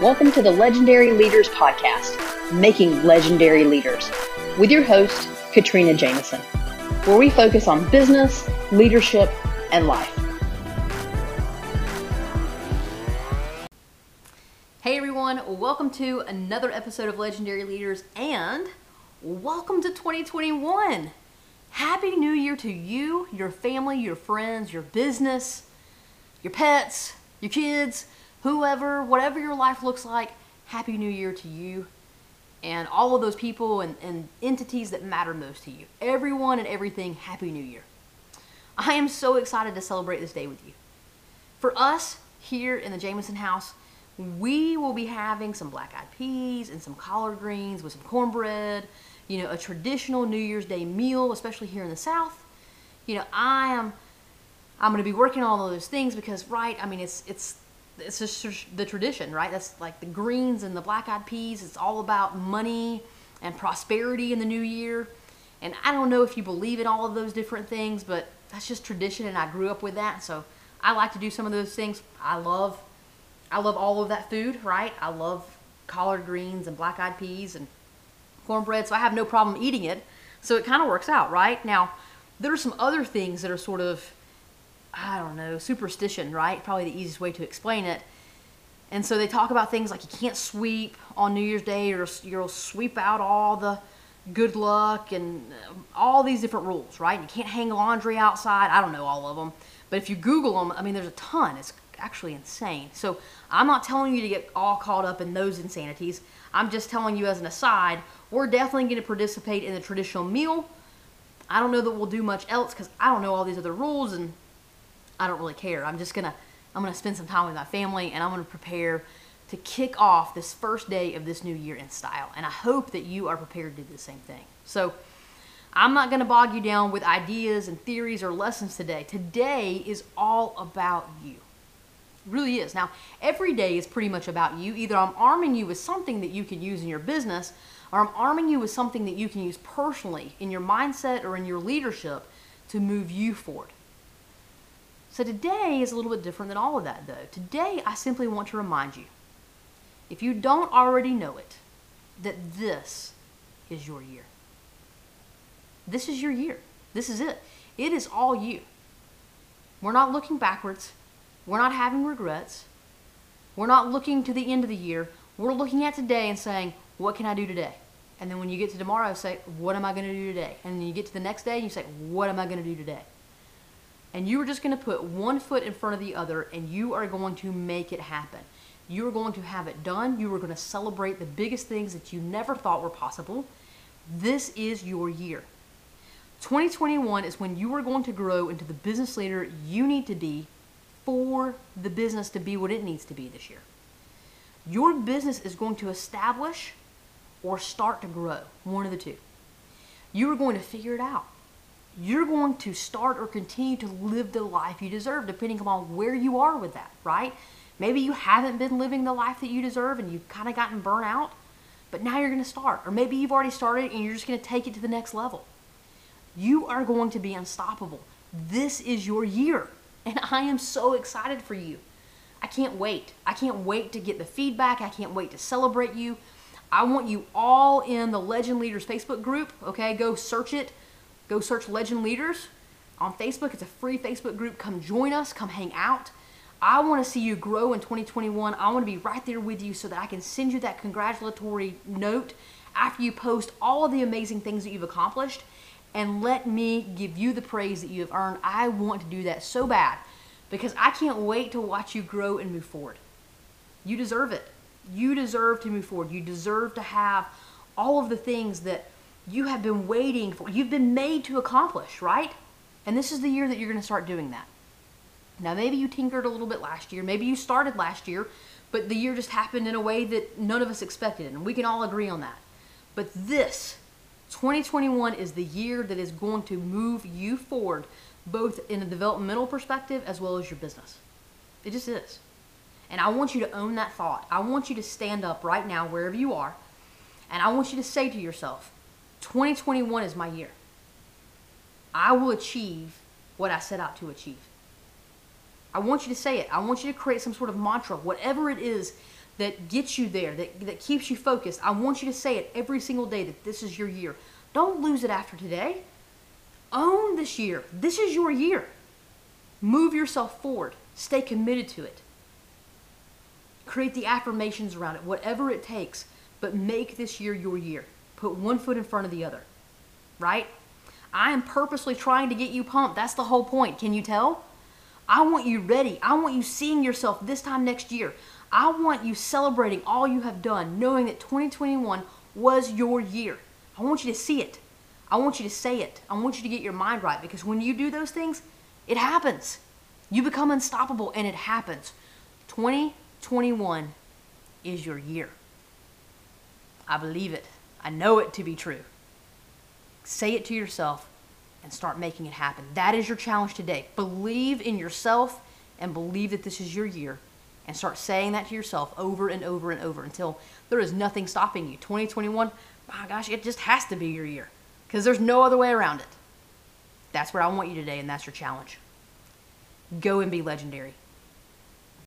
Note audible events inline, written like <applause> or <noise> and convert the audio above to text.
Welcome to the Legendary Leaders Podcast, Making Legendary Leaders, with your host, Katrina Jameson, where we focus on business, leadership, and life. Hey everyone, welcome to another episode of Legendary Leaders and welcome to 2021. Happy New Year to you, your family, your friends, your business, your pets, your kids whoever, whatever your life looks like, Happy New Year to you and all of those people and, and entities that matter most to you. Everyone and everything, Happy New Year. I am so excited to celebrate this day with you. For us here in the Jameson house, we will be having some black eyed peas and some collard greens with some cornbread, you know, a traditional New Year's Day meal, especially here in the South. You know, I am I'm going to be working on all those things because right, I mean it's it's it's just the tradition, right? That's like the greens and the black eyed peas. It's all about money and prosperity in the new year. And I don't know if you believe in all of those different things, but that's just tradition and I grew up with that. So I like to do some of those things. I love I love all of that food, right? I love collard greens and black eyed peas and cornbread, so I have no problem eating it. So it kind of works out, right? Now, there are some other things that are sort of I don't know, superstition, right? Probably the easiest way to explain it. And so they talk about things like you can't sweep on New Year's Day or you'll sweep out all the good luck and uh, all these different rules, right? You can't hang laundry outside. I don't know all of them. But if you Google them, I mean, there's a ton. It's actually insane. So I'm not telling you to get all caught up in those insanities. I'm just telling you as an aside, we're definitely going to participate in the traditional meal. I don't know that we'll do much else because I don't know all these other rules and I don't really care. I'm just gonna I'm gonna spend some time with my family and I'm gonna prepare to kick off this first day of this new year in style. And I hope that you are prepared to do the same thing. So I'm not to bog you down with ideas and theories or lessons today. Today is all about you. It really is. Now, every day is pretty much about you. Either I'm arming you with something that you can use in your business, or I'm arming you with something that you can use personally in your mindset or in your leadership to move you forward. So today is a little bit different than all of that, though. Today, I simply want to remind you, if you don't already know it, that this is your year. This is your year. This is it. It is all you. We're not looking backwards. We're not having regrets. We're not looking to the end of the year. We're looking at today and saying, what can I do today? And then when you get to tomorrow, say, what am I going to do today? And then you get to the next day and you say, what am I going to do today? And you are just going to put one foot in front of the other and you are going to make it happen. You are going to have it done. You are going to celebrate the biggest things that you never thought were possible. This is your year. 2021 is when you are going to grow into the business leader you need to be for the business to be what it needs to be this year. Your business is going to establish or start to grow, one of the two. You are going to figure it out you're going to start or continue to live the life you deserve, depending upon where you are with that, right? Maybe you haven't been living the life that you deserve and you've kind of gotten burnt out, but now you're going to start. Or maybe you've already started and you're just going to take it to the next level. You are going to be unstoppable. This is your year, and <laughs> I am so excited for you. I can't wait. I can't wait to get the feedback. I can't wait to celebrate you. I want you all in the Legend Leaders Facebook group, okay? Go search it Go search Legend Leaders on Facebook. It's a free Facebook group. Come join us, come hang out. I want to see you grow in 2021. I want to be right there with you so that I can send you that congratulatory note after you post all of the amazing things that you've accomplished and let me give you the praise that you have earned. I want to do that so bad because I can't wait to watch you grow and move forward. You deserve it. You deserve to move forward. You deserve to have all of the things that you have been waiting for, you've been made to accomplish, right? And this is the year that you're going to start doing that. Now, maybe you tinkered a little bit last year, maybe you started last year, but the year just happened in a way that none of us expected, and we can all agree on that. But this, 2021, is the year that is going to move you forward, both in a developmental perspective as well as your business. It just is. And I want you to own that thought. I want you to stand up right now, wherever you are, and I want you to say to yourself, 2021 is my year. I will achieve what I set out to achieve. I want you to say it. I want you to create some sort of mantra, whatever it is that gets you there, that, that keeps you focused. I want you to say it every single day that this is your year. Don't lose it after today. Own this year. This is your year. Move yourself forward. Stay committed to it. Create the affirmations around it, whatever it takes, but make this year your year. Put one foot in front of the other, right? I am purposely trying to get you pumped. That's the whole point. Can you tell? I want you ready. I want you seeing yourself this time next year. I want you celebrating all you have done, knowing that 2021 was your year. I want you to see it. I want you to say it. I want you to get your mind right because when you do those things, it happens. You become unstoppable and it happens. 2021 is your year. I believe it. I know it to be true. Say it to yourself and start making it happen. That is your challenge today. Believe in yourself and believe that this is your year and start saying that to yourself over and over and over until there is nothing stopping you. 2021, my gosh, it just has to be your year because there's no other way around it. That's where I want you today, and that's your challenge. Go and be legendary.